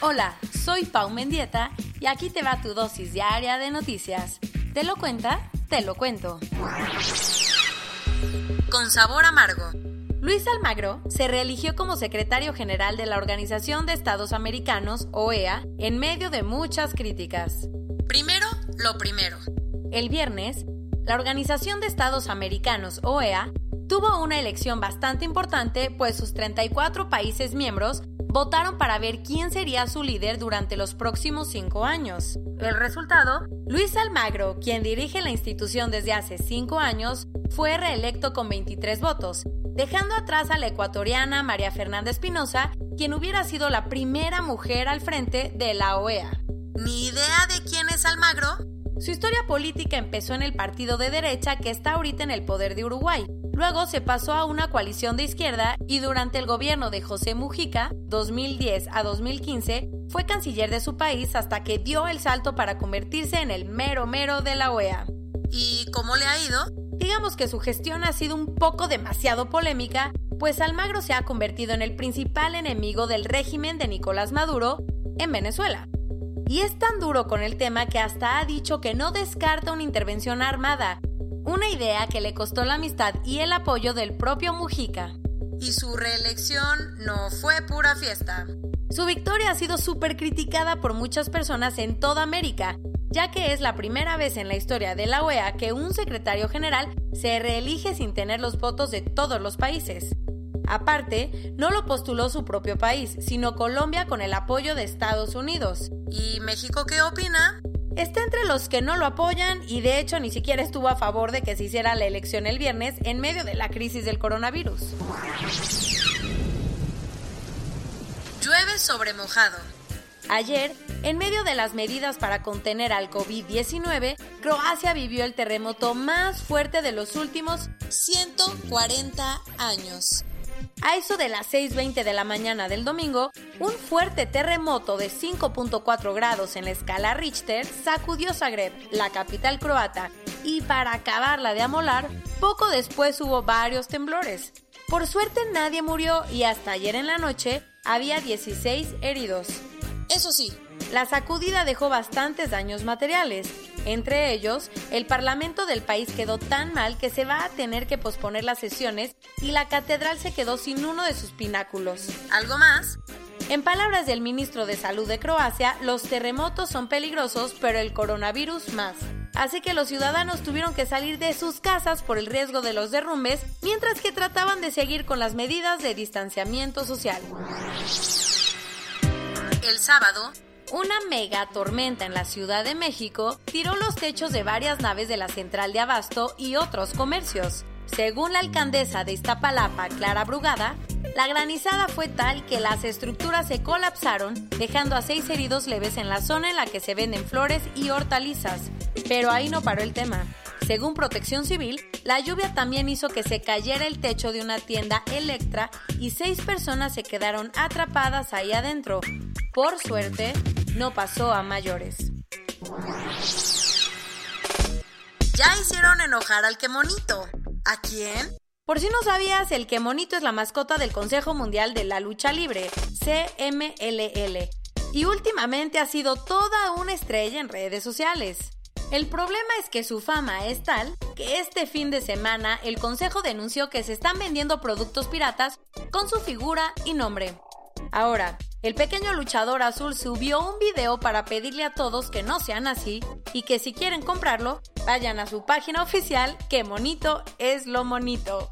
Hola, soy Pau Mendieta y aquí te va tu dosis diaria de noticias. ¿Te lo cuenta? Te lo cuento. Con sabor amargo. Luis Almagro se reeligió como secretario general de la Organización de Estados Americanos, OEA, en medio de muchas críticas. Primero, lo primero. El viernes, la Organización de Estados Americanos, OEA, tuvo una elección bastante importante, pues sus 34 países miembros votaron para ver quién sería su líder durante los próximos cinco años. El resultado, Luis Almagro, quien dirige la institución desde hace cinco años, fue reelecto con 23 votos, dejando atrás a la ecuatoriana María Fernanda Espinosa, quien hubiera sido la primera mujer al frente de la OEA. ¿Ni idea de quién es Almagro? Su historia política empezó en el partido de derecha que está ahorita en el poder de Uruguay. Luego se pasó a una coalición de izquierda y durante el gobierno de José Mujica, 2010 a 2015, fue canciller de su país hasta que dio el salto para convertirse en el mero mero de la OEA. ¿Y cómo le ha ido? Digamos que su gestión ha sido un poco demasiado polémica, pues Almagro se ha convertido en el principal enemigo del régimen de Nicolás Maduro en Venezuela. Y es tan duro con el tema que hasta ha dicho que no descarta una intervención armada, una idea que le costó la amistad y el apoyo del propio Mujica. Y su reelección no fue pura fiesta. Su victoria ha sido súper criticada por muchas personas en toda América, ya que es la primera vez en la historia de la OEA que un secretario general se reelige sin tener los votos de todos los países. Aparte, no lo postuló su propio país, sino Colombia con el apoyo de Estados Unidos. ¿Y México qué opina? Está entre los que no lo apoyan y de hecho ni siquiera estuvo a favor de que se hiciera la elección el viernes en medio de la crisis del coronavirus. Llueve sobre mojado. Ayer, en medio de las medidas para contener al COVID-19, Croacia vivió el terremoto más fuerte de los últimos 140 años. A eso de las 6.20 de la mañana del domingo, un fuerte terremoto de 5.4 grados en la escala Richter sacudió Zagreb, la capital croata, y para acabarla de amolar, poco después hubo varios temblores. Por suerte nadie murió y hasta ayer en la noche había 16 heridos. Eso sí, la sacudida dejó bastantes daños materiales. Entre ellos, el Parlamento del país quedó tan mal que se va a tener que posponer las sesiones y la catedral se quedó sin uno de sus pináculos. ¿Algo más? En palabras del ministro de Salud de Croacia, los terremotos son peligrosos, pero el coronavirus más. Así que los ciudadanos tuvieron que salir de sus casas por el riesgo de los derrumbes, mientras que trataban de seguir con las medidas de distanciamiento social. El sábado, una mega tormenta en la Ciudad de México tiró los techos de varias naves de la central de abasto y otros comercios. Según la alcaldesa de Iztapalapa, Clara Brugada, la granizada fue tal que las estructuras se colapsaron, dejando a seis heridos leves en la zona en la que se venden flores y hortalizas. Pero ahí no paró el tema. Según Protección Civil, la lluvia también hizo que se cayera el techo de una tienda Electra y seis personas se quedaron atrapadas ahí adentro. Por suerte, no pasó a mayores. Ya hicieron enojar al quemonito. ¿A quién? Por si no sabías, el quemonito es la mascota del Consejo Mundial de la Lucha Libre, CMLL, y últimamente ha sido toda una estrella en redes sociales. El problema es que su fama es tal que este fin de semana el Consejo denunció que se están vendiendo productos piratas con su figura y nombre. Ahora, el pequeño luchador azul subió un video para pedirle a todos que no sean así y que si quieren comprarlo, vayan a su página oficial, que monito es lo monito.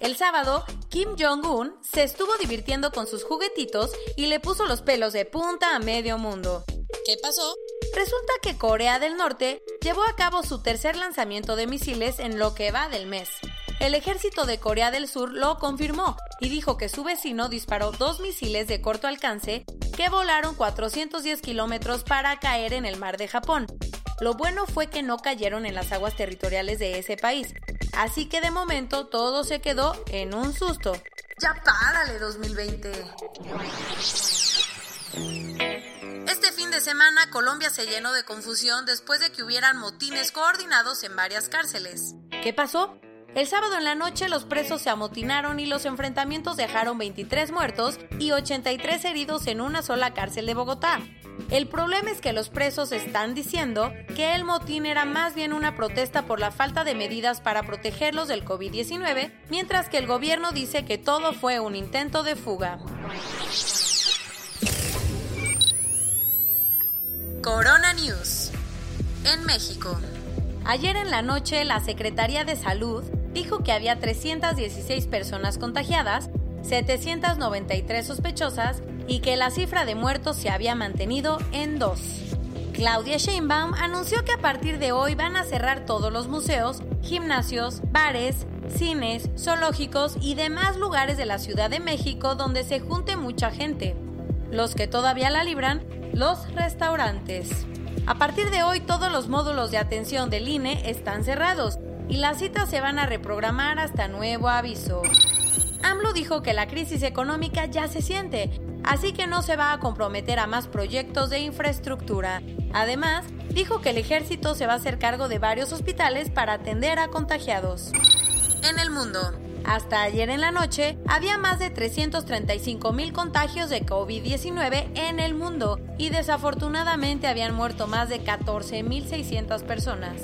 El sábado, Kim Jong-un se estuvo divirtiendo con sus juguetitos y le puso los pelos de punta a medio mundo. ¿Qué pasó? Resulta que Corea del Norte llevó a cabo su tercer lanzamiento de misiles en lo que va del mes. El ejército de Corea del Sur lo confirmó y dijo que su vecino disparó dos misiles de corto alcance que volaron 410 kilómetros para caer en el mar de Japón. Lo bueno fue que no cayeron en las aguas territoriales de ese país, así que de momento todo se quedó en un susto. Ya párale 2020. Este fin de semana Colombia se llenó de confusión después de que hubieran motines coordinados en varias cárceles. ¿Qué pasó? El sábado en la noche los presos se amotinaron y los enfrentamientos dejaron 23 muertos y 83 heridos en una sola cárcel de Bogotá. El problema es que los presos están diciendo que el motín era más bien una protesta por la falta de medidas para protegerlos del COVID-19, mientras que el gobierno dice que todo fue un intento de fuga. Corona News. En México. Ayer en la noche la Secretaría de Salud dijo que había 316 personas contagiadas, 793 sospechosas y que la cifra de muertos se había mantenido en dos. Claudia Sheinbaum anunció que a partir de hoy van a cerrar todos los museos, gimnasios, bares, cines, zoológicos y demás lugares de la Ciudad de México donde se junte mucha gente. Los que todavía la libran, los restaurantes. A partir de hoy todos los módulos de atención del INE están cerrados y las citas se van a reprogramar hasta nuevo aviso. AMLO dijo que la crisis económica ya se siente, así que no se va a comprometer a más proyectos de infraestructura. Además, dijo que el ejército se va a hacer cargo de varios hospitales para atender a contagiados. En el mundo, hasta ayer en la noche, había más de 335 mil contagios de COVID-19 en el mundo y desafortunadamente habían muerto más de 14.600 personas.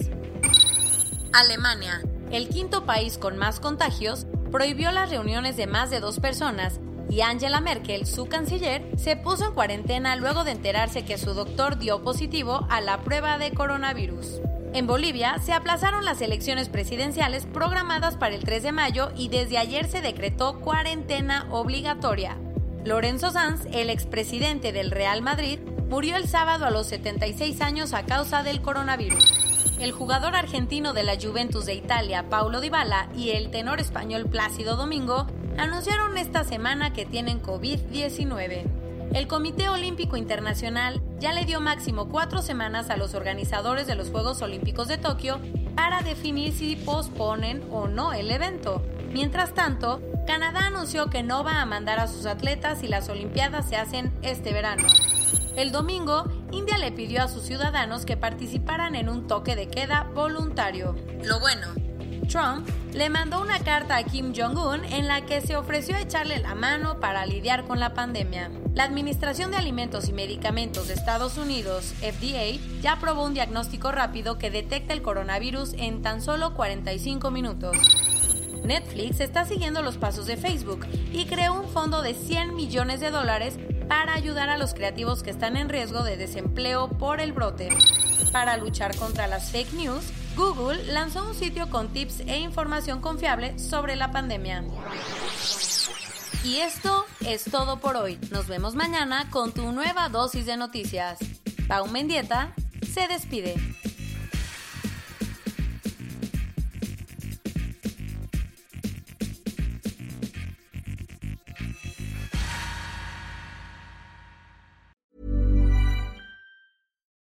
Alemania, el quinto país con más contagios, prohibió las reuniones de más de dos personas y Angela Merkel, su canciller, se puso en cuarentena luego de enterarse que su doctor dio positivo a la prueba de coronavirus. En Bolivia se aplazaron las elecciones presidenciales programadas para el 3 de mayo y desde ayer se decretó cuarentena obligatoria. Lorenzo Sanz, el expresidente del Real Madrid, murió el sábado a los 76 años a causa del coronavirus el jugador argentino de la Juventus de Italia, Paulo Dybala, y el tenor español Plácido Domingo anunciaron esta semana que tienen COVID-19. El Comité Olímpico Internacional ya le dio máximo cuatro semanas a los organizadores de los Juegos Olímpicos de Tokio para definir si posponen o no el evento. Mientras tanto, Canadá anunció que no va a mandar a sus atletas si las Olimpiadas se hacen este verano. El domingo, India le pidió a sus ciudadanos que participaran en un toque de queda voluntario. Lo bueno, Trump le mandó una carta a Kim Jong-un en la que se ofreció echarle la mano para lidiar con la pandemia. La Administración de Alimentos y Medicamentos de Estados Unidos, FDA, ya aprobó un diagnóstico rápido que detecta el coronavirus en tan solo 45 minutos. Netflix está siguiendo los pasos de Facebook y creó un fondo de 100 millones de dólares para ayudar a los creativos que están en riesgo de desempleo por el brote. Para luchar contra las fake news, Google lanzó un sitio con tips e información confiable sobre la pandemia. Y esto es todo por hoy. Nos vemos mañana con tu nueva dosis de noticias. Pau Mendieta se despide.